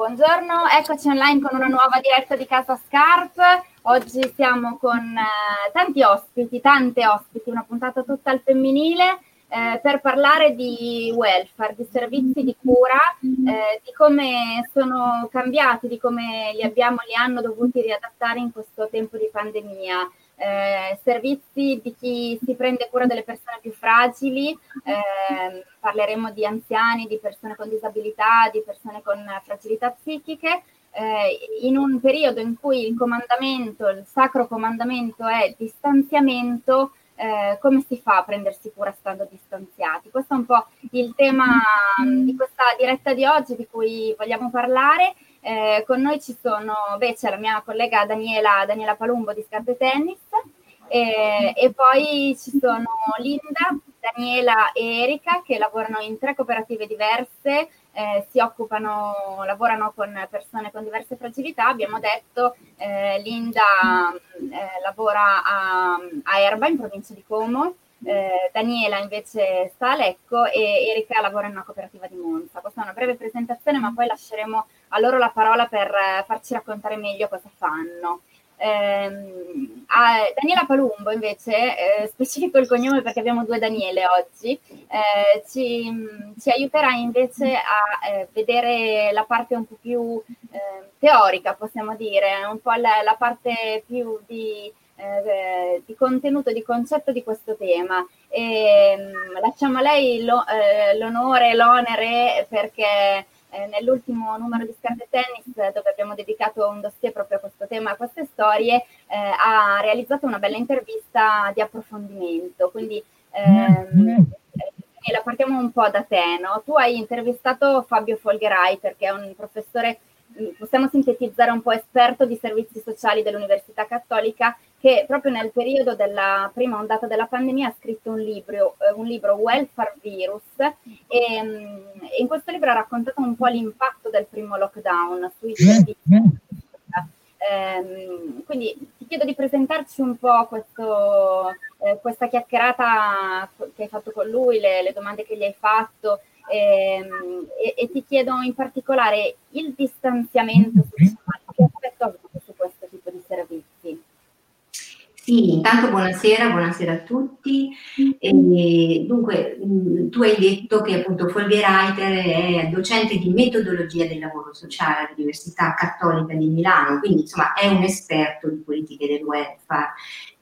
Buongiorno, eccoci online con una nuova diretta di Casa Scarp. Oggi siamo con eh, tanti ospiti, tante ospiti, una puntata tutta al femminile eh, per parlare di welfare, di servizi di cura, eh, di come sono cambiati, di come li abbiamo, li hanno dovuti riadattare in questo tempo di pandemia eh, servizi di chi si prende cura delle persone più fragili, eh, parleremo di anziani, di persone con disabilità, di persone con fragilità psichiche, eh, in un periodo in cui il comandamento, il sacro comandamento è distanziamento, eh, come si fa a prendersi cura stando distanziati? Questo è un po' il tema di questa diretta di oggi di cui vogliamo parlare. Eh, con noi ci sono, c'è la mia collega Daniela, Daniela Palumbo di Scarpe Tennis eh, e poi ci sono Linda, Daniela e Erika che lavorano in tre cooperative diverse, eh, si occupano, lavorano con persone con diverse fragilità. Abbiamo detto eh, Linda eh, lavora a, a Erba in provincia di Como eh, Daniela invece sta a Lecco e Erika lavora in una cooperativa di Monza. Questa è una breve presentazione, ma poi lasceremo a loro la parola per eh, farci raccontare meglio cosa fanno. Eh, Daniela Palumbo invece, eh, specifico il cognome perché abbiamo due Daniele oggi, eh, ci, ci, aiuterà invece a eh, vedere la parte un po' più eh, teorica, possiamo dire, un po' la, la parte più di eh, di contenuto, di concetto di questo tema. E, mh, mm, lasciamo a lei lo, l'onore l'onere perché eh, nell'ultimo numero di Scarpe Tennis, dove abbiamo dedicato un dossier proprio a questo tema, a queste storie, eh, ha realizzato una bella intervista di approfondimento. Quindi ehm, la partiamo un po' da te, no? Tu hai intervistato Fabio Folgereiter, che è un professore possiamo sintetizzare un po' esperto di servizi sociali dell'Università Cattolica che proprio nel periodo della prima ondata della pandemia ha scritto un libro, eh, un libro Welfare Virus e, mm, e, in questo libro ha raccontato un po' l'impatto del primo lockdown sui servizi. Eh, quindi ti chiedo di presentarci un po' questo, eh, questa chiacchierata che hai fatto con lui, le, le domande che gli hai fatto ehm, e, e, ti chiedo in particolare il distanziamento sociale, che aspetto ha avuto su questo tipo di servizi? Sì, intanto buonasera, buonasera a tutti. E, dunque, tu hai detto che appunto Folgereiter è docente di metodologia del lavoro sociale all'Università Cattolica di Milano, quindi insomma è un esperto di politiche del welfare.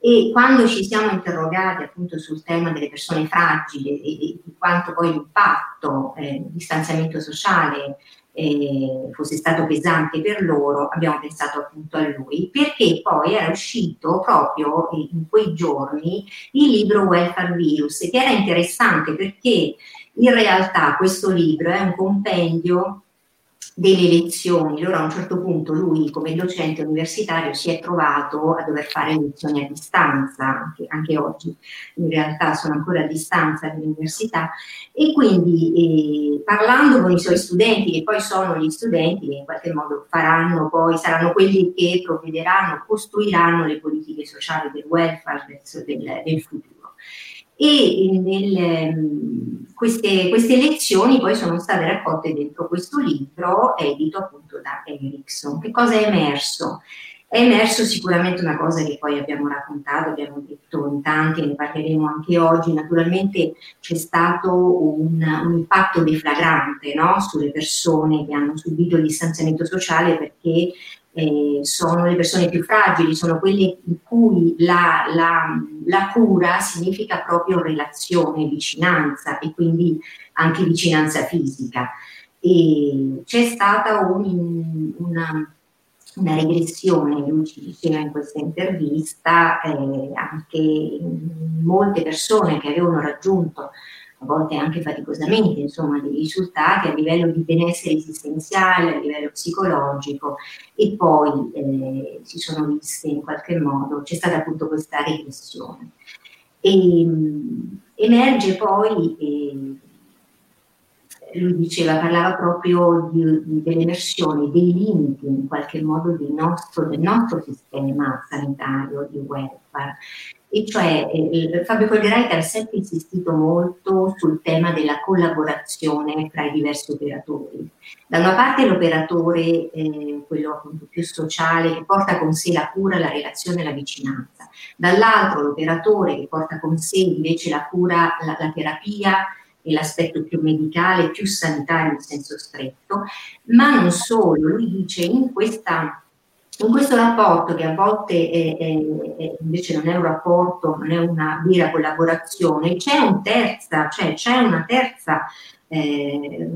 E quando ci siamo interrogati appunto sul tema delle persone fragili e, e di quanto poi l'impatto eh, distanziamento sociale eh, fosse stato pesante per loro, abbiamo pensato appunto a lui, perché poi era uscito proprio in quei giorni il libro Welfare Virus, che era interessante perché in realtà questo libro è un compendio delle lezioni. Allora a un certo punto lui come docente universitario si è trovato a dover fare lezioni a distanza, anche, anche oggi in realtà sono ancora a distanza dall'università e quindi eh, parlando con i suoi studenti, che poi sono gli studenti che in qualche modo faranno poi, saranno quelli che provvederanno, costruiranno le politiche sociali del welfare del, del futuro e nel, queste, queste, lezioni poi sono state raccolte dentro questo libro edito appunto da Erickson. Che cosa è emerso? È emerso sicuramente una cosa che poi abbiamo raccontato, abbiamo detto in tanti, ne parleremo anche oggi, naturalmente c'è stato un, un impatto deflagrante no? sulle persone che hanno subito il distanziamento sociale perché sono le persone più fragili, sono quelle in cui la, la, la, cura significa proprio relazione, vicinanza e quindi anche vicinanza fisica. E c'è stata un, una, una, regressione, lui ci diceva in questa intervista, eh, anche molte persone che avevano raggiunto a volte anche faticosamente, insomma, dei risultati a livello di benessere esistenziale, a livello psicologico e poi eh, si sono viste in qualche modo, c'è stata appunto questa regressione. E, mh, emerge poi, eh, lui diceva, parlava proprio di, di, dell'emersione, dei limiti in qualche modo nostro, del nostro sistema sanitario di welfare e cioè eh, Fabio Folgherati ha sempre insistito molto sul tema della collaborazione tra i diversi operatori. Da una parte l'operatore, eh, quello appunto più sociale, che porta con sé la cura, la relazione e la vicinanza, dall'altro l'operatore che porta con sé invece la cura, la, la terapia l'aspetto più medicale, più sanitario in senso stretto, ma non solo, lui dice in questa in questo rapporto, che a volte è, è, invece non è un rapporto, non è una vera collaborazione, c'è, un terza, cioè c'è una terza, eh,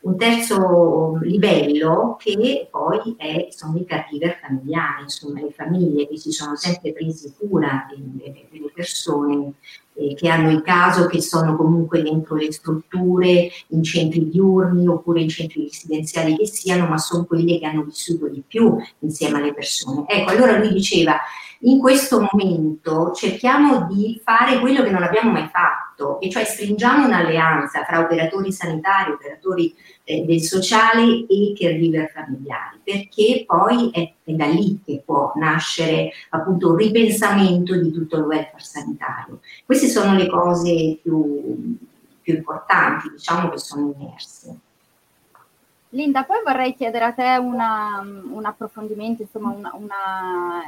un terzo livello che poi è, sono i caregiver familiari, insomma le famiglie che si sono sempre presi cura delle persone eh, che hanno il caso che sono comunque dentro le strutture, in centri diurni oppure in centri residenziali che siano, ma sono quelle che hanno vissuto di più insieme alle persone. Ecco, allora lui diceva, in questo momento cerchiamo di fare quello che non abbiamo mai fatto, e cioè stringiamo un'alleanza fra operatori sanitari, operatori eh, del sociale e caregiver familiari, perché poi è, è, da lì che può nascere appunto un ripensamento di tutto il welfare sanitario. Queste sono le cose più, più importanti, diciamo che sono emerse. Linda, poi vorrei chiedere a te una, un approfondimento, insomma, una, una,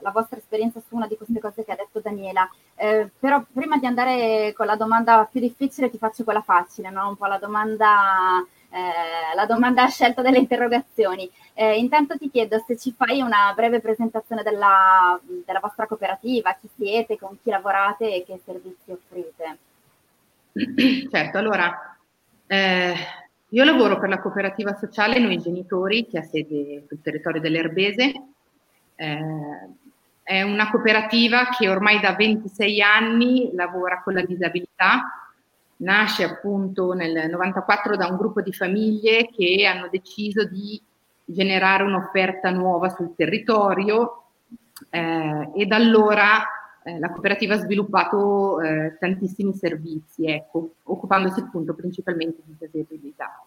la vostra esperienza su una di queste cose che ha detto Daniela. Eh, però prima di andare con la domanda più difficile ti faccio quella facile, no? un po' la domanda, eh, la domanda a scelta delle interrogazioni. Eh, intanto ti chiedo se ci fai una breve presentazione della, della vostra cooperativa, chi siete, con chi lavorate e che servizi offrite. Certo, allora... Eh io lavoro per la cooperativa sociale Noi Genitori, che ha sede sul territorio dell'Erbese. Eh, è una cooperativa che ormai da 26 anni lavora con la disabilità. Nasce appunto nel 94 da un gruppo di famiglie che hanno deciso di generare un'offerta nuova sul territorio eh, e da allora eh, la cooperativa ha sviluppato eh, tantissimi servizi, ecco, occupandosi appunto principalmente di disabilità.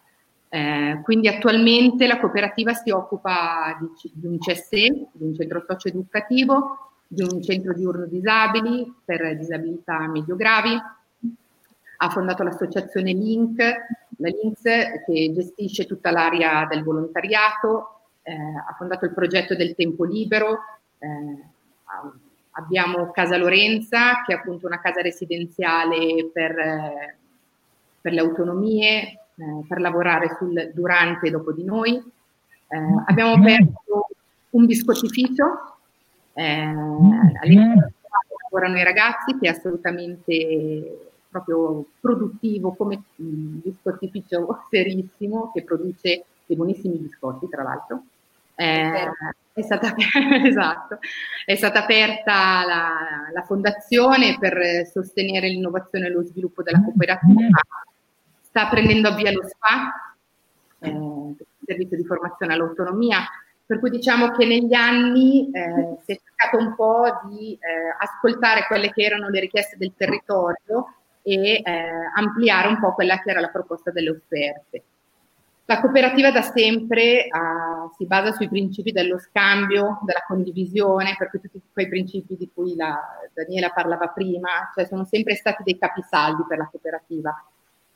Eh, quindi attualmente la cooperativa si occupa di, di un CSE, di un centro socio-educativo, di un centro diurno disabili per disabilità medio-gravi, ha fondato l'associazione Link, la Links che gestisce tutta l'area del volontariato, eh, ha fondato il progetto del tempo libero, eh, Abbiamo Casa Lorenza, che è appunto una casa residenziale per, eh, per le autonomie, eh, per lavorare sul durante e dopo di noi. Eh, abbiamo aperto un biscottificio, eh, all'interno lavorano i ragazzi, che è assolutamente proprio produttivo come un biscottificio serissimo che produce dei buonissimi biscotti, tra l'altro. Eh, è stata, esatto, è stata aperta la, la, fondazione per sostenere l'innovazione e lo sviluppo della cooperativa. Sta prendendo avvio lo SPA, eh, il servizio di formazione all'autonomia, per cui diciamo che negli anni eh, si è cercato un po' di eh, ascoltare quelle che erano le richieste del territorio e eh, ampliare un po' quella che era la proposta delle offerte. La cooperativa da sempre uh, si basa sui principi dello scambio, della condivisione, per cui tutti quei principi di cui la, Daniela parlava prima, cioè sono sempre stati dei capisaldi per la cooperativa.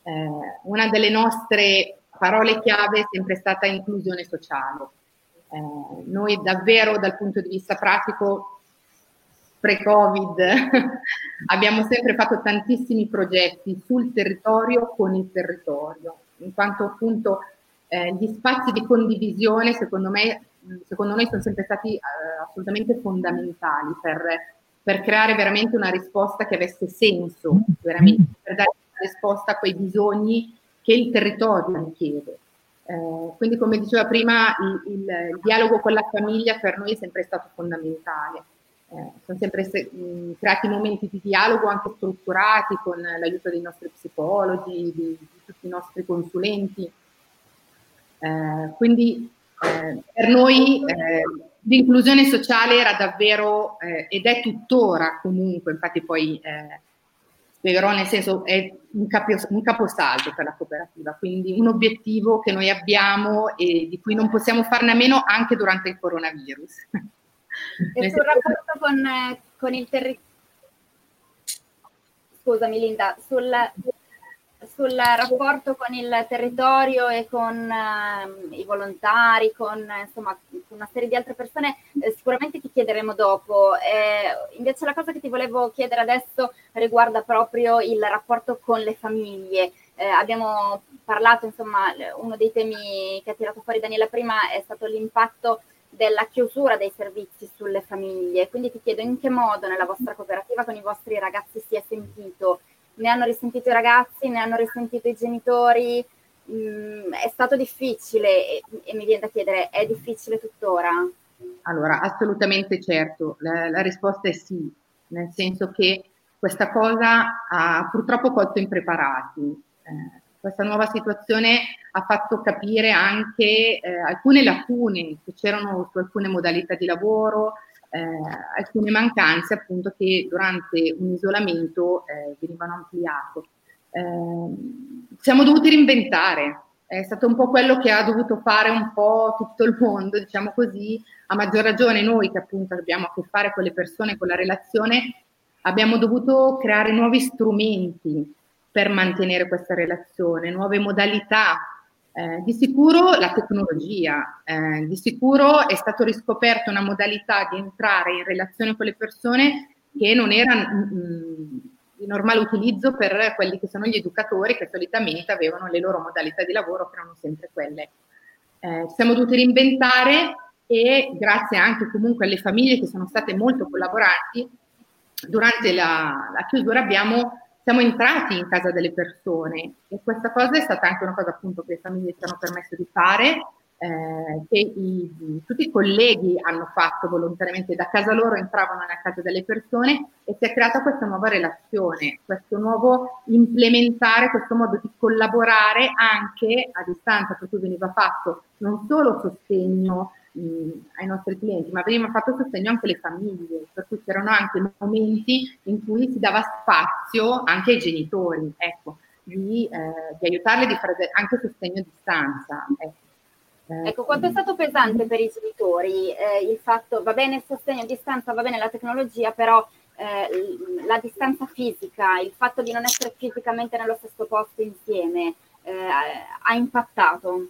Eh, una delle nostre parole chiave è sempre stata inclusione sociale. Eh, noi davvero dal punto di vista pratico, pre-Covid, abbiamo sempre fatto tantissimi progetti sul territorio con il territorio, in quanto appunto eh, gli spazi di condivisione, secondo me, secondo noi sono sempre stati eh, assolutamente fondamentali per, per, creare veramente una risposta che avesse senso, veramente, per dare una risposta a quei bisogni che il territorio richiede. Eh, quindi, come diceva prima, il, il, il, dialogo con la famiglia per noi è sempre stato fondamentale. Eh, sono sempre mh, creati momenti di dialogo anche strutturati con l'aiuto dei nostri psicologi, di, di tutti i nostri consulenti. Eh, quindi eh, per noi eh, l'inclusione sociale era davvero eh, ed è tuttora comunque, infatti poi eh, spiegherò nel senso è un, capo, un caposaldo per la cooperativa, quindi un obiettivo che noi abbiamo e di cui non possiamo farne a meno anche durante il coronavirus. E sul rapporto con, con il territorio, scusami Linda, sul, sul rapporto con il territorio e con eh, i volontari, con insomma una serie di altre persone, eh, sicuramente ti chiederemo dopo. Eh, invece la cosa che ti volevo chiedere adesso riguarda proprio il rapporto con le famiglie. Eh, abbiamo parlato, insomma, uno dei temi che ha tirato fuori Daniela prima è stato l'impatto della chiusura dei servizi sulle famiglie. Quindi ti chiedo in che modo nella vostra cooperativa con i vostri ragazzi si è sentito ne hanno risentito i ragazzi, ne hanno risentito i genitori. Mm, è stato difficile e, e, mi viene da chiedere, è difficile tuttora? Allora, assolutamente certo, la, la risposta è sì, nel senso che questa cosa ha purtroppo colto impreparati. Eh, questa nuova situazione ha fatto capire anche eh, alcune lacune che c'erano su alcune modalità di lavoro, eh, alcune mancanze appunto che durante un isolamento eh, venivano ampliate. Eh, siamo dovuti reinventare, è stato un po' quello che ha dovuto fare un po' tutto il mondo, diciamo così, a maggior ragione noi che appunto abbiamo a che fare con le persone, con la relazione, abbiamo dovuto creare nuovi strumenti per mantenere questa relazione, nuove modalità eh, di sicuro la tecnologia, eh, di sicuro è stato riscoperto una modalità di entrare in relazione con le persone che non era mh, mm, mm, di normale utilizzo per quelli che sono gli educatori che solitamente avevano le loro modalità di lavoro che erano sempre quelle. Eh, siamo dovuti reinventare e grazie anche comunque alle famiglie che sono state molto collaboranti, durante la, la chiusura abbiamo siamo entrati in casa delle persone e questa cosa è stata anche una cosa appunto che le famiglie ci hanno permesso di fare, eh, che i, tutti i colleghi hanno fatto volontariamente, da casa loro entravano nella casa delle persone e si è creata questa nuova relazione, questo nuovo implementare, questo modo di collaborare anche a distanza, per cui veniva fatto non solo sostegno ai nostri clienti, ma veniva fatto sostegno anche alle famiglie, per cui c'erano anche momenti in cui si dava spazio anche ai genitori, ecco, di, eh, di aiutarli, di fare anche sostegno a distanza. Ecco. Eh, ecco, quanto è stato pesante per i genitori eh, il fatto, va bene il sostegno a distanza, va bene la tecnologia, però eh, la distanza fisica, il fatto di non essere fisicamente nello stesso posto insieme, eh, ha impattato?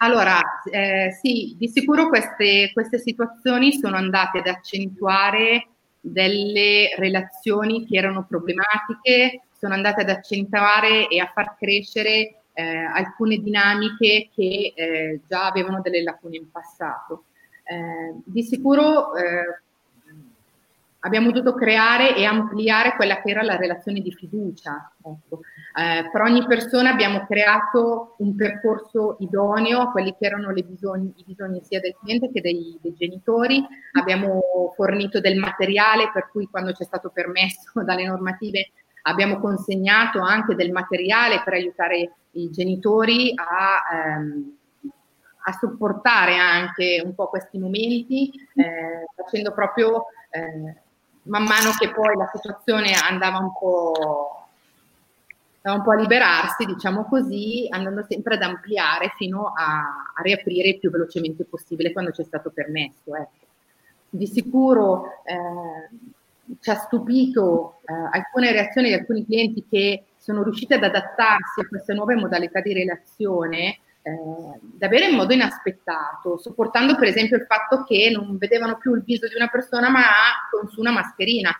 Allora, eh, sì, di sicuro queste, queste, situazioni sono andate ad accentuare delle relazioni che erano problematiche, sono andate ad accentuare e a far crescere eh, alcune dinamiche che eh, già avevano delle lacune in passato. Eh, di sicuro eh, abbiamo dovuto creare e ampliare quella che era la relazione di fiducia. Ecco. Eh, per ogni persona abbiamo creato un percorso idoneo a quelli che erano bisogni, i bisogni sia del cliente che dei, dei, genitori. Abbiamo fornito del materiale per cui quando ci è stato permesso dalle normative abbiamo consegnato anche del materiale per aiutare i genitori a, ehm, a supportare anche un po' questi momenti, eh, facendo proprio eh, man mano che poi la situazione andava un po' un po' a liberarsi, diciamo così, andando sempre ad ampliare fino a, a riaprire il più velocemente possibile quando ci è stato permesso. Ecco. Di sicuro eh, ci ha stupito eh, alcune reazioni di alcuni clienti che sono riusciti ad adattarsi a queste nuove modalità di relazione eh, davvero in modo inaspettato, sopportando per esempio il fatto che non vedevano più il viso di una persona ma con su una mascherina.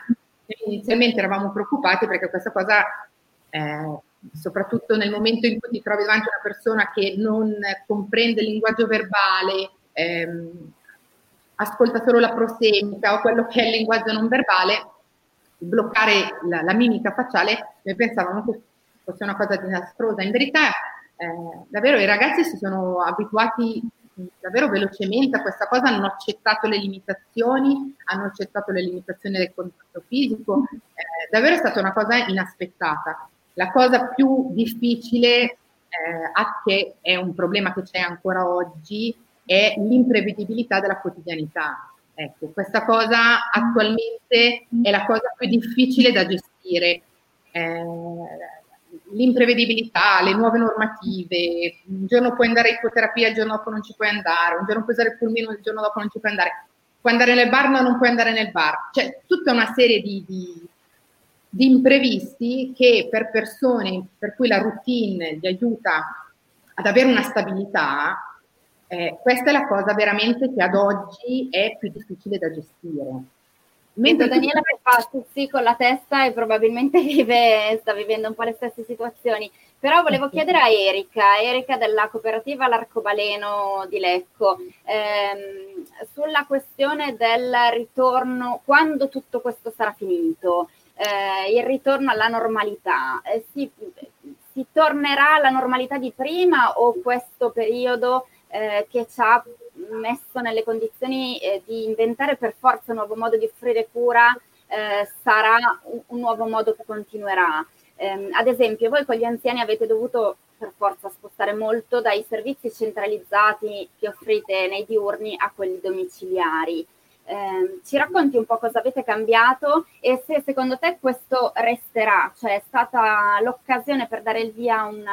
Inizialmente eravamo preoccupati perché questa cosa eh, soprattutto nel momento in cui ti trovi davanti a una persona che non comprende il linguaggio verbale, ehm, ascolta solo la prosemica o quello che è il linguaggio non verbale, bloccare la, la mimica facciale, noi pensavamo che fosse una cosa disastrosa. In verità, eh, davvero i ragazzi si sono abituati davvero velocemente a questa cosa, hanno accettato le limitazioni, hanno accettato le limitazioni del contatto fisico, eh, davvero è stata una cosa inaspettata. La cosa più difficile, eh, che è un problema che c'è ancora oggi, è l'imprevedibilità della quotidianità. Ecco, questa cosa attualmente è la cosa più difficile da gestire. Eh, l'imprevedibilità, le nuove normative, un giorno puoi andare a ipoterapia, il giorno dopo non ci puoi andare, un giorno puoi usare il pulmino, il giorno dopo non ci puoi andare. puoi andare nel bar, no, non puoi andare nel bar. Cioè, tutta una serie di, di, di imprevisti che per persone per cui la routine gli aiuta ad avere una stabilità, eh, questa è la cosa veramente che ad oggi è più difficile da gestire. Mentre Daniela che fa sì con la testa e probabilmente vive, sta vivendo un po' le stesse situazioni. Però volevo chiedere a Erika, Erika della cooperativa L'Arcobaleno di Lecco, ehm, sulla questione del ritorno, quando tutto questo sarà finito, eh, il ritorno alla normalità. Eh, si, si, tornerà alla normalità di prima o questo periodo eh, che ci ha messo nelle condizioni eh, di inventare per forza un nuovo modo di offrire cura eh, sarà un, un nuovo modo che continuerà? Eh, ad esempio, voi con gli anziani avete dovuto per forza spostare molto dai servizi centralizzati che offrite nei diurni a quelli domiciliari. Eh, ci racconti un po' cosa avete cambiato e se secondo te questo resterà, cioè è stata l'occasione per dare il via a un,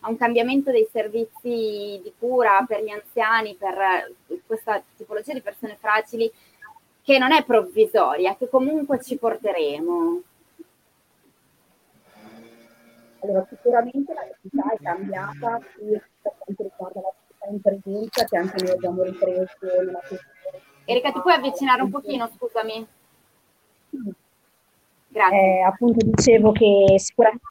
a un cambiamento dei servizi di cura per gli anziani, per questa tipologia di persone fragili, che non è provvisoria, che comunque ci porteremo. Allora, sicuramente la necessità è cambiata per quanto riguarda l'attività in presenza che anche noi abbiamo ripreso nella questione. Erika, ti puoi avvicinare un pochino, scusami? Grazie. Eh, appunto dicevo che sicuramente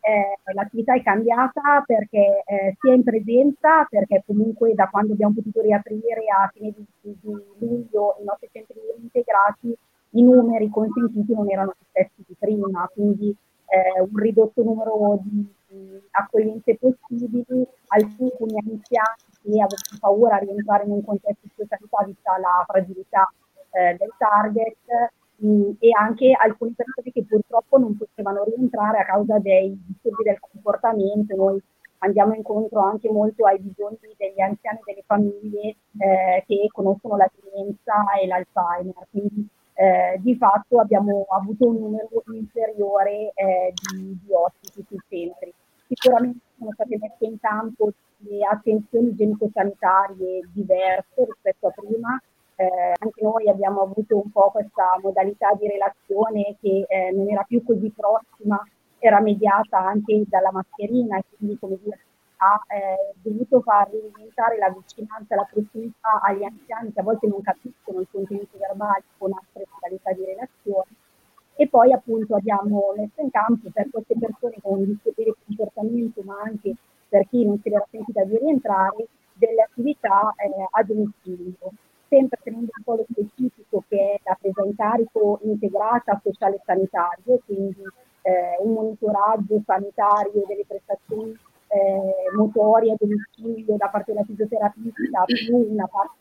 eh, l'attività è cambiata perché eh, sia in presenza, perché comunque da quando abbiamo potuto riaprire a fine di, di luglio i nostri centri integrati, i numeri consentiti non erano gli stessi di prima, quindi eh, un ridotto numero di, di accoglienze possibili, alcuni anziani che avevano paura di rientrare in un contesto di socialità vista la fragilità eh, del target mh, e anche alcune persone che purtroppo non potevano rientrare a causa dei disturbi del comportamento. Noi andiamo incontro anche molto ai bisogni degli anziani e delle famiglie eh, che conoscono la demenza e l'Alzheimer. Quindi eh, di fatto abbiamo avuto un numero inferiore eh, di, di, ospiti sui centri. Sicuramente sono state messe in campo le attenzioni igienico-sanitarie diverse rispetto a prima. Eh, anche noi abbiamo avuto un po' questa modalità di relazione che eh, non era più così prossima, era mediata anche dalla mascherina e quindi come dire ha eh, dovuto far diventare la vicinanza, la prossimità agli anziani che a volte non capiscono i contenuti verbali con altre modalità di relazione. E poi appunto abbiamo messo in campo per queste persone con un disturbo di comportamento, ma anche per chi non si era sentita di rientrare, delle attività eh, a domicilio, sempre tenendo un po' lo specifico che è la presa in carico integrata sociale e sanitario, quindi eh, un monitoraggio sanitario delle prestazioni eh, motori a domicilio da parte della fisioterapista più una parte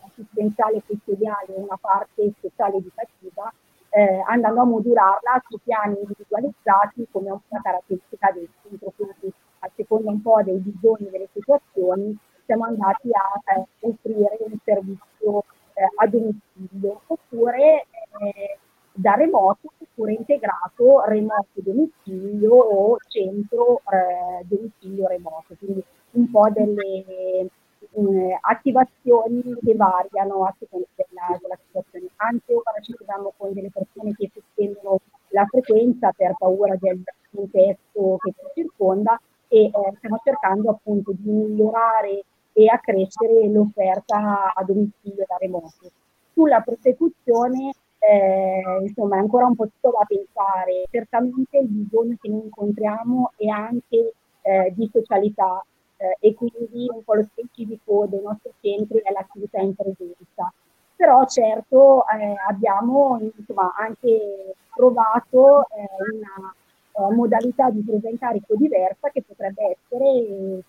assistenziale e custodiale e una parte speciale educativa, eh, andando a modularla su piani individualizzati come una caratteristica del centro, quindi a seconda un po' dei bisogni delle situazioni siamo andati a eh, offrire un servizio eh, a domicilio oppure eh, da remoto oppure integrato remoto domicilio o centro eh, domicilio remoto, quindi un po' delle eh, attivazioni che variano a seconda della, della, situazione. Anche ora ci troviamo con delle persone che sospendono la frequenza per paura del contesto che ci circonda e eh, stiamo cercando appunto di migliorare e accrescere l'offerta a domicilio da remoto. Sulla prosecuzione eh, insomma è ancora un po' tutto da pensare. Certamente il bisogno che noi incontriamo è anche eh, di socialità eh, e quindi un po' lo specifico dei nostri centri è l'attività in presenza. Però certo eh, abbiamo insomma, anche provato eh, una eh, modalità di presa in carico diversa che potrebbe essere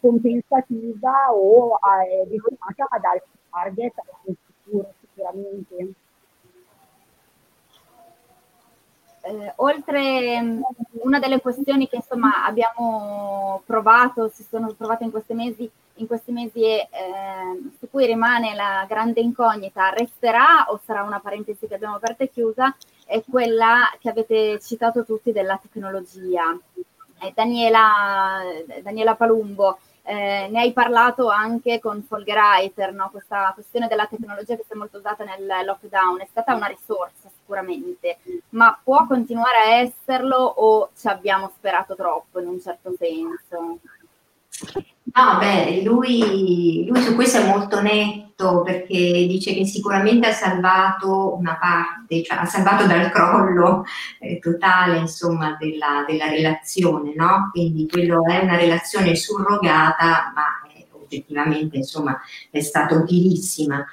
compensativa o destinata ad altri target nel futuro sicuramente. eh, oltre mm, una delle questioni che insomma abbiamo provato, si sono provate in questi mesi, in questi mesi e eh, su cui rimane la grande incognita, resterà o sarà una parentesi che abbiamo aperta e chiusa, è quella che avete citato tutti della tecnologia. Eh, Daniela, Daniela Palumbo, eh, ne hai parlato anche con Folgerreiter, no? questa questione della tecnologia che si è molto usata nel lockdown, è stata una risorsa sicuramente, ma può continuare a esserlo o ci abbiamo sperato troppo in un certo senso? No, beh, lui, lui, su questo è molto netto perché dice che sicuramente ha salvato una parte, cioè ha salvato dal crollo eh, totale insomma, della, della, relazione, no? Quindi quello è una relazione surrogata, ma è, oggettivamente insomma, è stata utilissima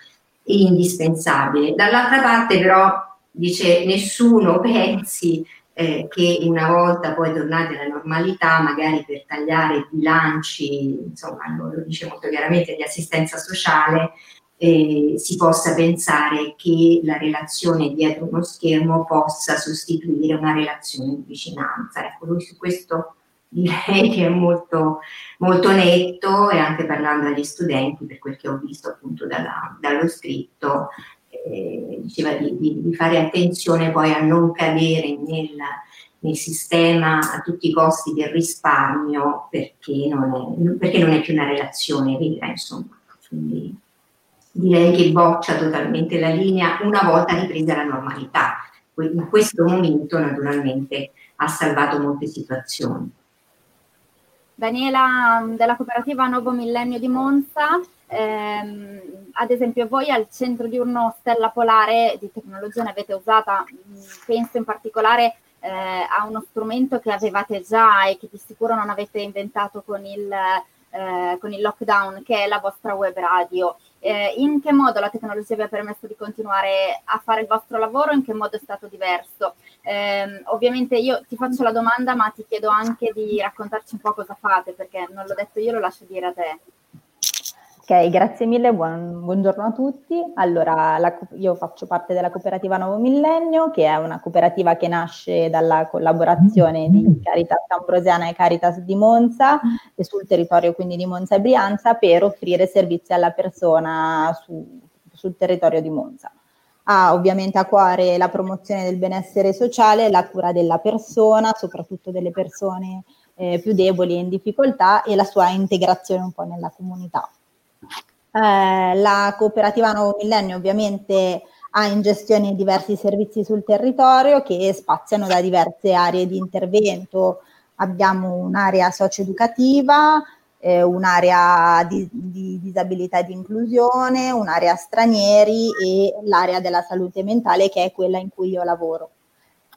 e indispensabile. Dall'altra parte però dice nessuno pensi eh, che una volta poi tornati alla normalità, magari per tagliare i bilanci, insomma, lo dice molto chiaramente, di assistenza sociale, eh, si possa pensare che la relazione dietro uno schermo possa sostituire una relazione di vicinanza. Ecco, lui su questo direi che è molto, molto netto e anche parlando agli studenti, per quel che ho visto appunto dalla, dallo scritto, eh, diceva di, di, di, fare attenzione poi a non cadere nel, nel, sistema a tutti i costi del risparmio perché non è, perché non è più una relazione vera, insomma. Quindi direi che boccia totalmente la linea una volta ripresa la normalità. In questo momento naturalmente ha salvato molte situazioni. Daniela della cooperativa Nuovo Millennio di Monza Ehm, ad esempio voi al centro diurno Stella Polare di tecnologia ne avete usata, mm, penso in particolare eh, a uno strumento che avevate già e che di sicuro non avete inventato con il, eh, con il lockdown, che è la vostra web radio. Eh, in che modo la tecnologia vi ha permesso di continuare a fare il vostro lavoro? In che modo è stato diverso? Eh, ovviamente io ti faccio la domanda, ma ti chiedo anche di raccontarci un po' cosa fate, perché non l'ho detto io, lo lascio dire a te. Ok, grazie mille, buon, buongiorno a tutti. Allora, la, io faccio parte della cooperativa Nuovo Millennio, che è una cooperativa che nasce dalla collaborazione di Caritas Ambrosiana e Caritas di Monza e sul territorio quindi di Monza e Brianza per offrire servizi alla persona su, sul territorio di Monza. Ha ovviamente a cuore la promozione del benessere sociale, la cura della persona, soprattutto delle persone eh, più deboli e in difficoltà e la sua integrazione un po' nella comunità. Eh, la cooperativa Nuovo Millennio ovviamente ha in gestione diversi servizi sul territorio che spaziano da diverse aree di intervento. Abbiamo un'area socioeducativa, eh, un'area di, di, disabilità e di inclusione, un'area stranieri e l'area della salute mentale che è quella in cui io lavoro.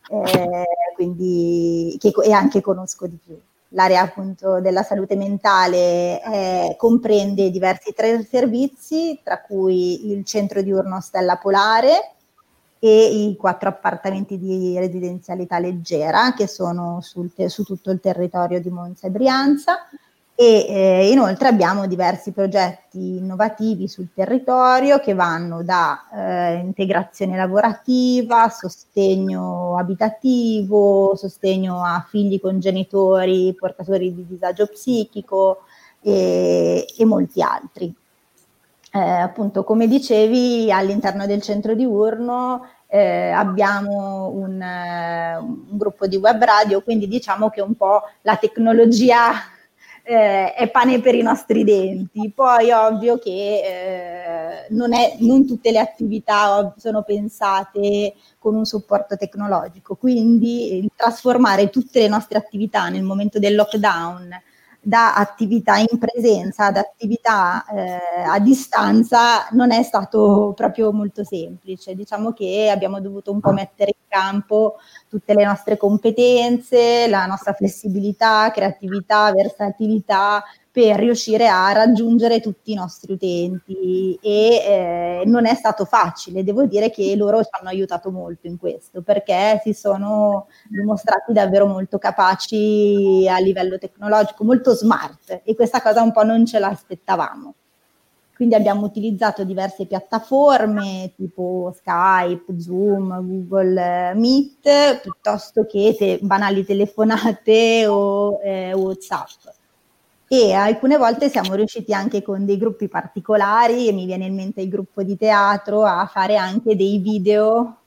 Eh, quindi, che, e anche conosco di più. L'area appunto della salute mentale eh, comprende diversi tre servizi, tra cui il centro diurno Stella Polare e i quattro appartamenti di residenzialità leggera che sono sul, su tutto il territorio di Monza e Brianza e eh, inoltre abbiamo diversi progetti innovativi sul territorio che vanno da eh, integrazione lavorativa, sostegno abitativo, sostegno a figli con genitori portatori di disagio psichico e, e molti altri. Eh, appunto, come dicevi, all'interno del centro diurno eh, abbiamo un, uh, un, gruppo di web radio, quindi diciamo che un po' la tecnologia eh, è pane per i nostri denti. Poi ovvio che eh, non, è, non, tutte le attività sono pensate con un supporto tecnologico, quindi trasformare tutte le nostre attività nel momento del lockdown da attività in presenza ad attività eh, a distanza non è stato proprio molto semplice. Diciamo che abbiamo dovuto un po' mettere in campo tutte le nostre competenze, la nostra flessibilità, creatività, versatilità per riuscire a raggiungere tutti i nostri utenti. E eh, non è stato facile, devo dire che loro ci hanno aiutato molto in questo perché si sono dimostrati davvero molto capaci a livello tecnologico, molto smart. E questa cosa un po' non ce l'aspettavamo. Quindi abbiamo utilizzato diverse piattaforme tipo Skype, Zoom, Google Meet, piuttosto che te- banali telefonate o eh, WhatsApp. E alcune volte siamo riusciti anche con dei gruppi particolari, e mi viene in mente il gruppo di teatro, a fare anche dei video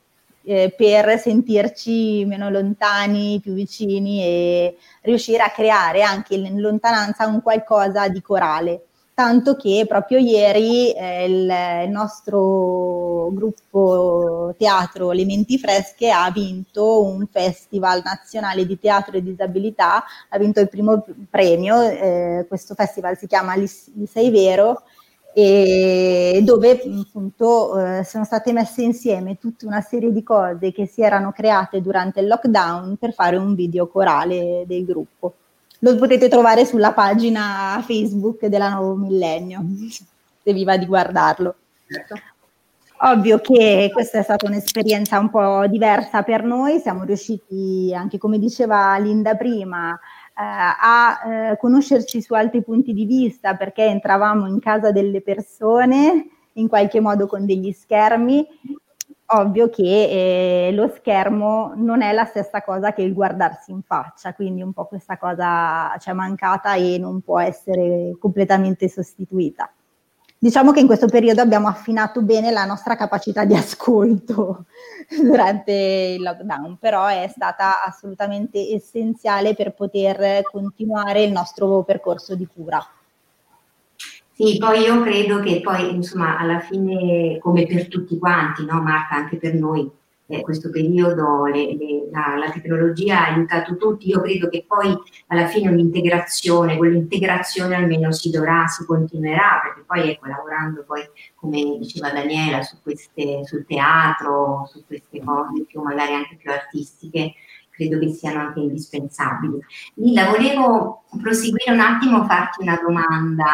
eh, per sentirci meno lontani, più vicini e riuscire a creare anche in lontananza un qualcosa di corale tanto che proprio ieri eh, il, il, nostro gruppo teatro Le Menti Fresche ha vinto un festival nazionale di teatro e disabilità, ha vinto il primo premio, eh, questo festival si chiama Li, Li Sei Vero e dove appunto eh, sono state messe insieme tutta una serie di cose che si erano create durante il lockdown per fare un video corale del gruppo lo potete trovare sulla pagina Facebook della Nuovo Millennio, se vi va di guardarlo. Certo. Ovvio che questa è stata un'esperienza un po' diversa per noi, siamo riusciti, anche come diceva Linda prima, eh, a eh, conoscerci su altri punti di vista perché entravamo in casa delle persone in qualche modo con degli schermi ovvio che eh, lo schermo non è la stessa cosa che il guardarsi in faccia, quindi un po' questa cosa ci è mancata e non può essere completamente sostituita. Diciamo che in questo periodo abbiamo affinato bene la nostra capacità di ascolto durante il lockdown, però è stata assolutamente essenziale per poter continuare il nostro percorso di cura. Sì, poi io credo che poi, insomma, alla fine, come per tutti quanti, no, Marta, anche per noi, eh, questo periodo le, le, la, la, tecnologia ha aiutato tutti, io credo che poi alla fine un'integrazione, quell'integrazione almeno si dovrà, si continuerà, perché poi ecco, lavorando poi, come diceva Daniela, su queste, sul teatro, su queste cose più magari anche più artistiche, credo che siano anche indispensabili. Lilla, volevo proseguire un attimo, farti una domanda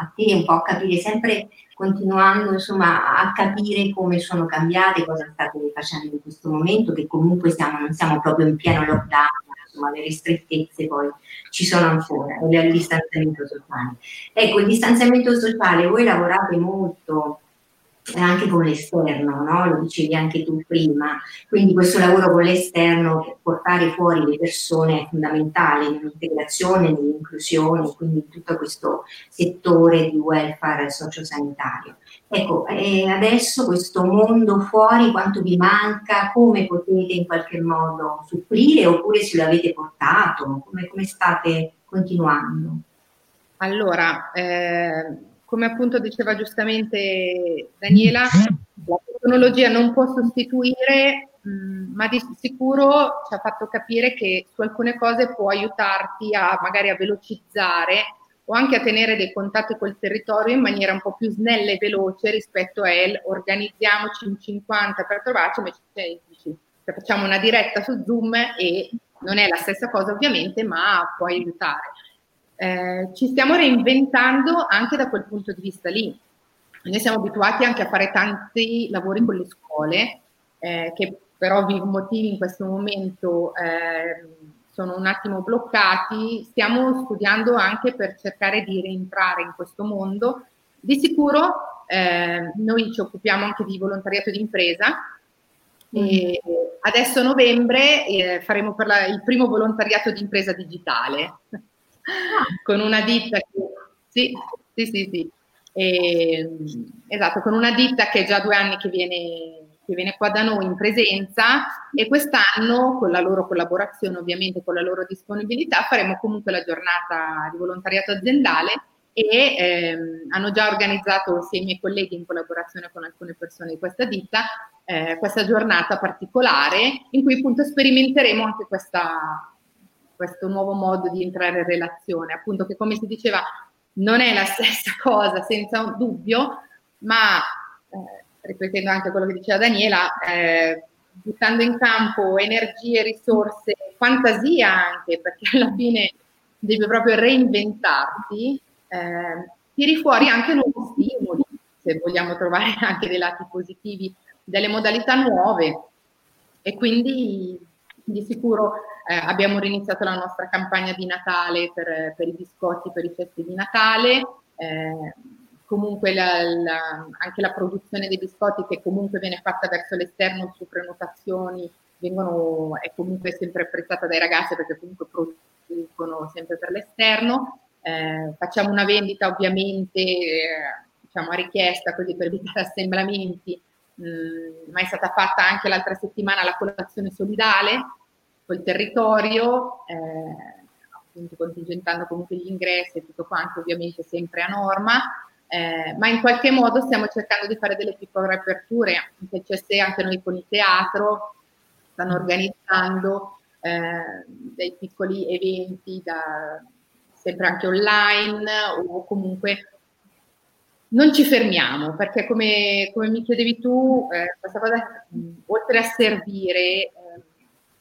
a te, un po' capire sempre continuando insomma a capire come sono cambiate, cosa state facendo in questo momento, che comunque siamo, non siamo proprio in pieno lockdown, insomma le ristrettezze poi ci sono ancora, il distanziamento sociale. Ecco, il distanziamento sociale, voi lavorate molto anche con l'esterno, no? lo dicevi anche tu prima, quindi questo lavoro con l'esterno per portare fuori le persone è fondamentale nell'integrazione, nell'inclusione, quindi in tutto questo settore di welfare sociosanitario. Ecco, adesso questo mondo fuori quanto vi manca, come potete in qualche modo supplire oppure se lo avete portato, come, come state continuando? Allora, eh come appunto diceva giustamente Daniela, la tecnologia non può sostituire, mh, ma di sicuro ci ha fatto capire che su alcune cose può aiutarti a magari a velocizzare o anche a tenere dei contatti col territorio in maniera un po' più snella e veloce rispetto a organizziamoci in 50 per trovarci, invece cioè facciamo una diretta su Zoom e non è la stessa cosa ovviamente, ma può aiutare eh, ci stiamo reinventando anche da quel punto di vista lì. Noi siamo abituati anche a fare tanti lavori con le scuole, eh, che per ovvi motivi in questo momento eh, sono un attimo bloccati. Stiamo studiando anche per cercare di rientrare in questo mondo. Di sicuro eh, noi ci occupiamo anche di volontariato di impresa. Mm. adesso a novembre eh, faremo la, il primo volontariato di impresa digitale con una ditta che, sì, sì, sì, sì. E, esatto, con una ditta che è già due anni che viene, che viene qua da noi in presenza e quest'anno con la loro collaborazione, ovviamente con la loro disponibilità, faremo comunque la giornata di volontariato aziendale e ehm, hanno già organizzato sia i miei colleghi in collaborazione con alcune persone di questa ditta eh, questa giornata particolare in cui appunto sperimenteremo anche questa, questo nuovo modo di entrare in relazione, appunto che come si diceva non è la stessa cosa senza un dubbio, ma eh, ripetendo anche quello che diceva Daniela, eh, buttando in campo energie, risorse, fantasia anche, perché alla fine devi proprio reinventarti, eh, tiri fuori anche nuovi stimoli, se vogliamo trovare anche dei lati positivi, delle modalità nuove. E quindi di sicuro eh, abbiamo riniziato la nostra campagna di Natale per, per i biscotti, per i festi di Natale. Eh, comunque la, la, anche la produzione dei biscotti che comunque viene fatta verso l'esterno su prenotazioni vengono, è comunque sempre apprezzata dai ragazzi perché comunque producono sempre per l'esterno. Eh, facciamo una vendita ovviamente eh, diciamo a richiesta così per evitare assemblamenti mh, ma è stata fatta anche l'altra settimana la colazione solidale col territorio, eh, appunto contingentando comunque gli ingressi e tutto quanto, ovviamente sempre a norma. Eh, ma in qualche modo stiamo cercando di fare delle piccole aperture, anche CSE, anche noi con il teatro, stanno organizzando eh, dei piccoli eventi da, sempre anche online o comunque non ci fermiamo perché come, come mi chiedevi tu, eh, questa cosa oltre a servire, eh,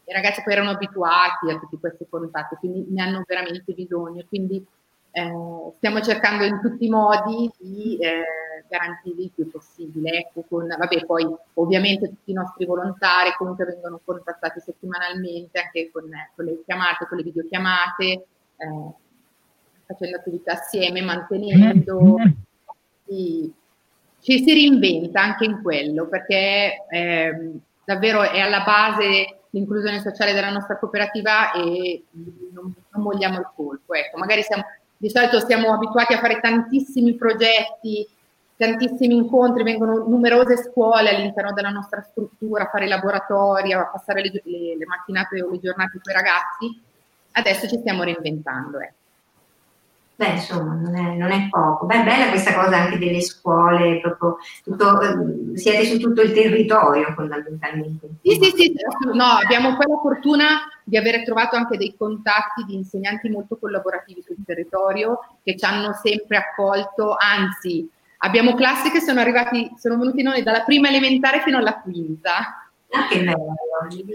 i ragazzi poi erano abituati a tutti questi contatti, quindi ne hanno veramente bisogno. Quindi eh, stiamo cercando in tutti i modi di eh, garantire il più possibile. Ecco, con, vabbè, poi ovviamente tutti i nostri volontari comunque vengono contattati settimanalmente anche con, con le chiamate, con le videochiamate, eh, facendo attività assieme, mantenendo. Ci, ci si reinventa anche in quello perché ehm, davvero è alla base l'inclusione sociale della nostra cooperativa e non, non vogliamo il colpo. Ecco, magari siamo, di solito siamo abituati a fare tantissimi progetti, tantissimi incontri, vengono numerose scuole all'interno della nostra struttura a fare laboratori, a passare le, le, le mattinate o le giornate con i ragazzi. Adesso ci stiamo reinventando. Ecco. Beh, insomma, non è, non è, poco. Beh, bella questa cosa anche delle scuole, proprio tutto, eh, siete su tutto il territorio fondamentalmente. Sì, sì, sì, no, abbiamo poi la fortuna di aver trovato anche dei contatti di insegnanti molto collaborativi sul territorio che ci hanno sempre accolto, anzi, abbiamo classi che sono arrivati, sono venuti noi dalla prima elementare fino alla quinta. Ah, che bello.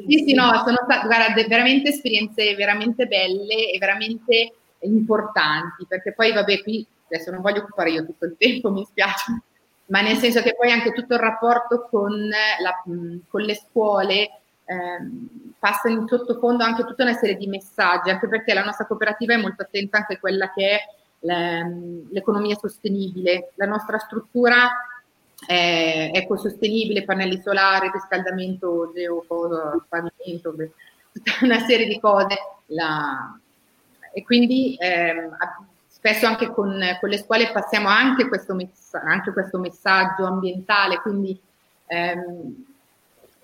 Sì, sì, no, sono state, veramente esperienze veramente belle e veramente importanti, perché poi vabbè qui adesso non voglio occupare io tutto il tempo, mi spiace, ma nel senso che poi anche tutto il rapporto con, la, con le scuole eh, passa in sottofondo anche tutta una serie di messaggi, anche perché la nostra cooperativa è molto attenta anche a quella che è l'economia sostenibile. La nostra struttura è ecosostenibile, pannelli solari, riscaldamento geopavimento, tutta una serie di cose. La, e quindi ehm, spesso anche con, con, le scuole passiamo anche questo, mess- anche questo messaggio ambientale, quindi ehm,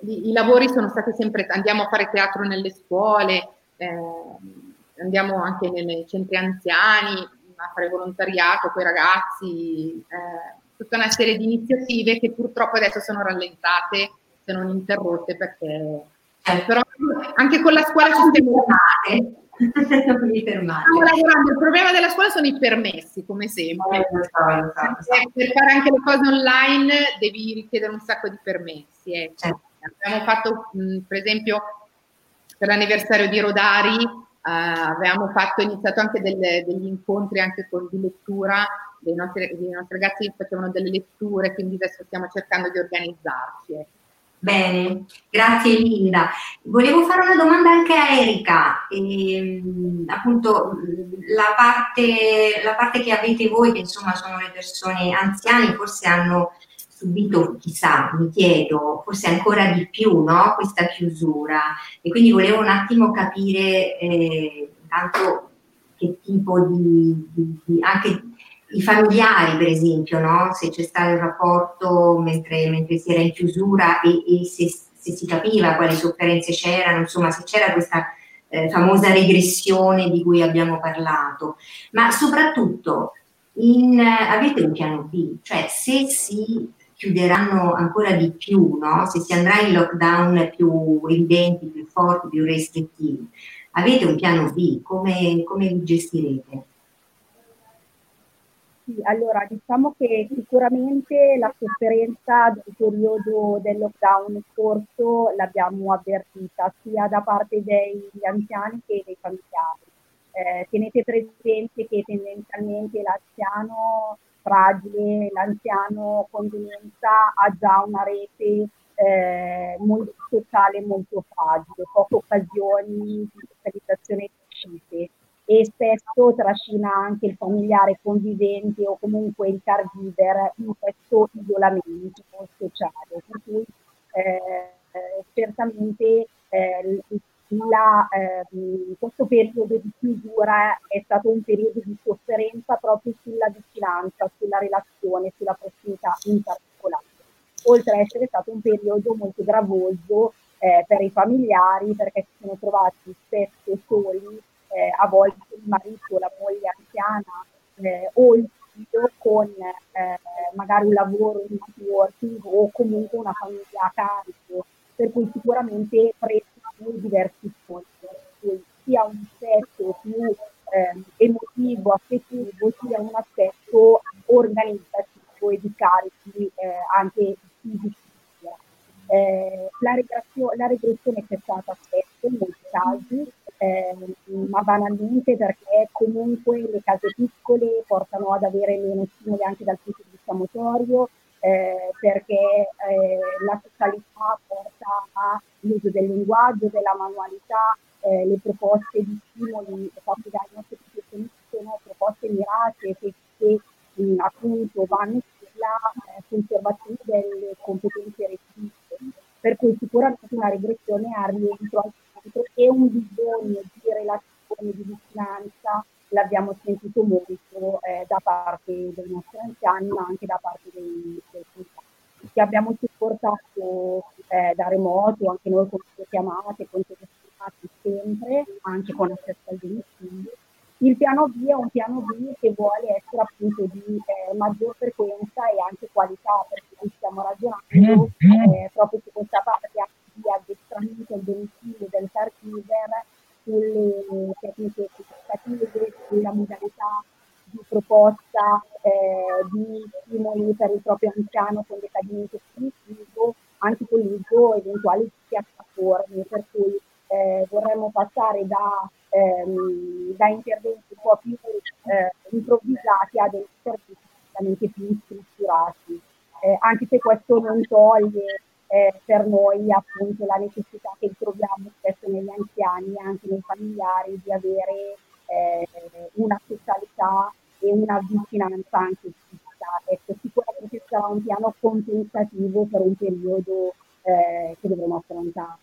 i, i, lavori sono stati sempre, andiamo a fare teatro nelle scuole, ehm, andiamo anche nei centri anziani a fare volontariato con i ragazzi, eh, tutta una serie di iniziative che purtroppo adesso sono rallentate, se non interrotte, perché eh, però anche con la scuola ci stiamo non mi fermate. Stiamo lavorando, il problema della scuola sono i permessi, come sempre. Eh, so. Per fare anche le cose online devi richiedere un sacco di permessi. Eh. Certo. Abbiamo fatto, mh, per esempio, per l'anniversario di Rodari, uh, avevamo fatto, iniziato anche delle, degli incontri anche con, di lettura, dei nostri, dei nostri ragazzi facevano delle letture, quindi adesso stiamo cercando di organizzarci. Bene, grazie Linda. Volevo fare una domanda anche a Erika. E, ehm, appunto, la parte, la parte che avete voi, che insomma sono le persone anziane, forse hanno subito, chissà, mi chiedo, forse ancora di più, no? Questa chiusura. E quindi volevo un attimo capire eh, intanto che tipo di, di, di anche i familiari, per esempio, no? se c'è stato il rapporto mentre, mentre si era in chiusura e, e se, se, si capiva quali sofferenze c'erano, insomma, se c'era questa eh, famosa regressione di cui abbiamo parlato. Ma soprattutto, in, avete un piano B? Cioè, se si chiuderanno ancora di più, no? se si andrà in lockdown più evidenti, più forti, più restrittivi, avete un piano B? Come, come vi gestirete? Sì, allora diciamo che sicuramente la sofferenza del periodo del lockdown scorso l'abbiamo avvertita sia da parte degli anziani che dei familiari. Eh, tenete presente che tendenzialmente l'anziano fragile, l'anziano con demenza ha già una rete eh, molto sociale molto fragile, poche occasioni di socializzazione uscite e spesso trascina anche il familiare convivente o comunque il caregiver in questo isolamento sociale. Per cui eh, certamente eh, la, eh, questo periodo di chiusura è stato un periodo di sofferenza proprio sulla vicinanza, sulla relazione, sulla prossimità in particolare. oltre ad essere stato un periodo molto gravoso eh, per i familiari perché si sono trovati spesso soli, eh, a volte il marito, la moglie anziana eh, o il figlio con eh, magari un lavoro in networking o comunque una famiglia a carico, per cui sicuramente prestano diversi fondi, sia un aspetto più eh, emotivo, affettivo, sia un aspetto organizzativo e di carichi eh, anche fisici. Eh, la, regression- la, regressione c'è stata spesso in molti casi, eh, ma banalmente perché comunque le case piccole portano ad avere meno stimoli anche dal punto di vista motorio, eh, perché eh, la socialità porta all'uso del linguaggio, della manualità, eh, le proposte di stimoli fatte dai nostri professionisti sono proposte mirate che, che mh, appunto vanno sulla eh, conservazione delle competenze requisite, per cui sicuramente una regressione ha rientro al e un bisogno di relazione, di vicinanza l'abbiamo sentito molto eh, da parte dei nostri anziani ma anche da parte dei, dei che abbiamo supportato eh, da remoto, anche noi con le chiamate, con telefonate sempre, anche con accesso al domicilio. Il piano B è un piano B che vuole essere appunto di eh, maggior frequenza e anche qualità, perché stiamo ragionando eh, proprio su questa parte addestramento al domicilio del caregiver sulle tecniche comunicative, sulla modalità di proposta eh, di stimoli per il proprio anziano con decadimento cognitivo, l'uso eventuali piattaforme, per cui eh, vorremmo passare da, ehm, da, interventi un po' più eh, improvvisati a servizi assolutamente più strutturati, eh, anche se questo non toglie eh, per noi appunto la necessità che troviamo spesso negli anziani e anche nei familiari di avere eh, una socialità e una vicinanza anche fissa. Ecco, sicuramente sarà un piano compensativo per un periodo eh, che dovremo affrontare.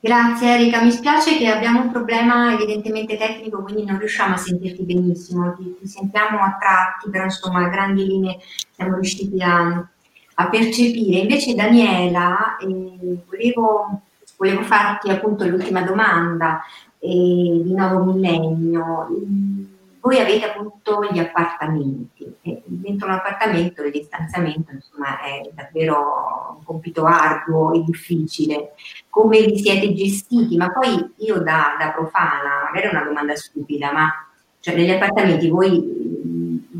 Grazie Erika, mi spiace che abbiamo un problema evidentemente tecnico, quindi non riusciamo a sentirti benissimo, ti, ti sentiamo a tratti, però insomma a grandi linee siamo riusciti a, a percepire. Invece Daniela, eh, volevo, volevo, farti appunto l'ultima domanda eh, di nuovo millennio. Voi avete appunto gli appartamenti dentro un appartamento il distanziamento insomma, è davvero un compito arduo e difficile. Come vi siete gestiti? Ma poi io da, da profana, magari è una domanda stupida, ma cioè negli appartamenti voi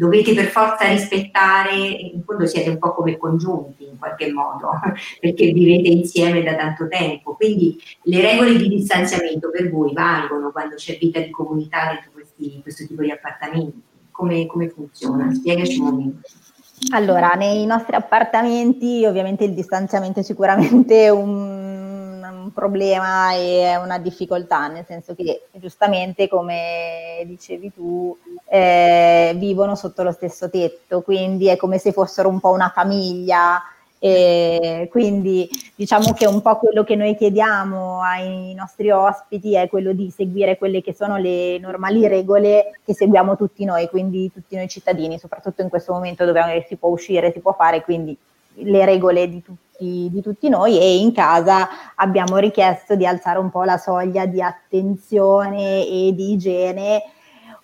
dovete per forza rispettare, in fondo siete un po' come congiunti in qualche modo, perché vivete insieme da tanto tempo, quindi le regole di distanziamento per voi valgono quando c'è vita di comunità dentro questi, questo tipo di appartamenti? Come, come funziona? Spiegaci un momento. Allora, nei nostri appartamenti ovviamente il distanziamento è sicuramente un, un, problema e una difficoltà, nel senso che giustamente, come dicevi tu, eh, vivono sotto lo stesso tetto, quindi è come se fossero un po' una famiglia. E quindi diciamo che un po' quello che noi chiediamo ai nostri ospiti è quello di seguire quelle che sono le normali regole che seguiamo tutti noi, quindi tutti noi cittadini, soprattutto in questo momento dove si può uscire, si può fare, quindi le regole di tutti, di tutti noi e in casa abbiamo richiesto di alzare un po' la soglia di attenzione e di igiene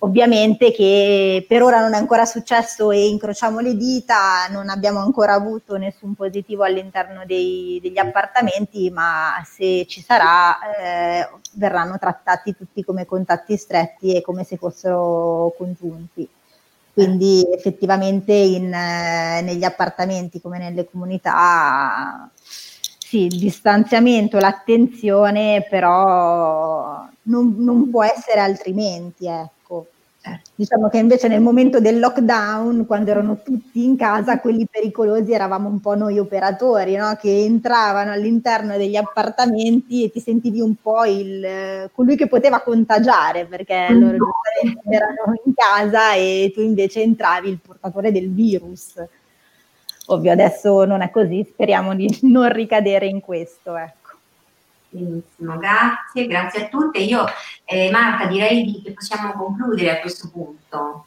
Ovviamente che per ora non è ancora successo e incrociamo le dita, non abbiamo ancora avuto nessun positivo all'interno dei, degli appartamenti, ma se ci sarà eh, verranno trattati tutti come contatti stretti e come se fossero congiunti. Quindi effettivamente in, eh, negli appartamenti come nelle comunità sì, il distanziamento, l'attenzione, però non, non può essere altrimenti. Eh. Diciamo che invece nel momento del lockdown, quando erano tutti in casa, quelli pericolosi eravamo un po' noi operatori, no? che entravano all'interno degli appartamenti e ti sentivi un po' il, colui che poteva contagiare, perché loro giustamente erano in casa e tu invece entravi il portatore del virus. Ovvio, adesso non è così, speriamo di non ricadere in questo. Eh. Benissimo, grazie, grazie a tutte. Io, eh, Marta, direi che possiamo concludere a questo punto.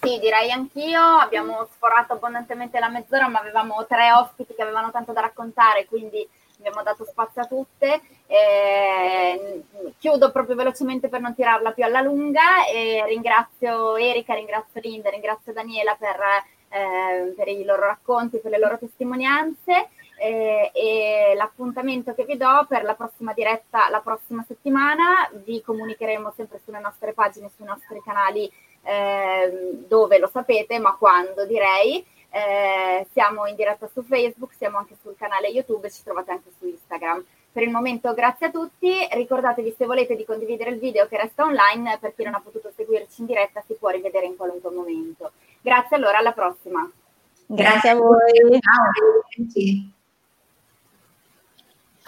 Sì, direi anch'io. Abbiamo sforato abbondantemente la mezz'ora, ma avevamo tre ospiti che avevano tanto da raccontare, quindi abbiamo dato spazio a tutte. Eh, chiudo proprio velocemente per non tirarla più alla lunga e ringrazio Erika, ringrazio Linda, ringrazio Daniela per, eh, per i loro racconti, per le loro testimonianze. Eh, e l'appuntamento che vi do per la prossima diretta la prossima settimana vi comunicheremo sempre sulle nostre pagine, sui nostri canali eh, dove lo sapete, ma quando direi. Eh, siamo in diretta su Facebook, siamo anche sul canale YouTube e ci trovate anche su Instagram. Per il momento grazie a tutti, ricordatevi se volete di condividere il video che resta online, per chi non ha potuto seguirci in diretta si può rivedere in qualunque momento. Grazie allora, alla prossima. Grazie a voi. Ciao.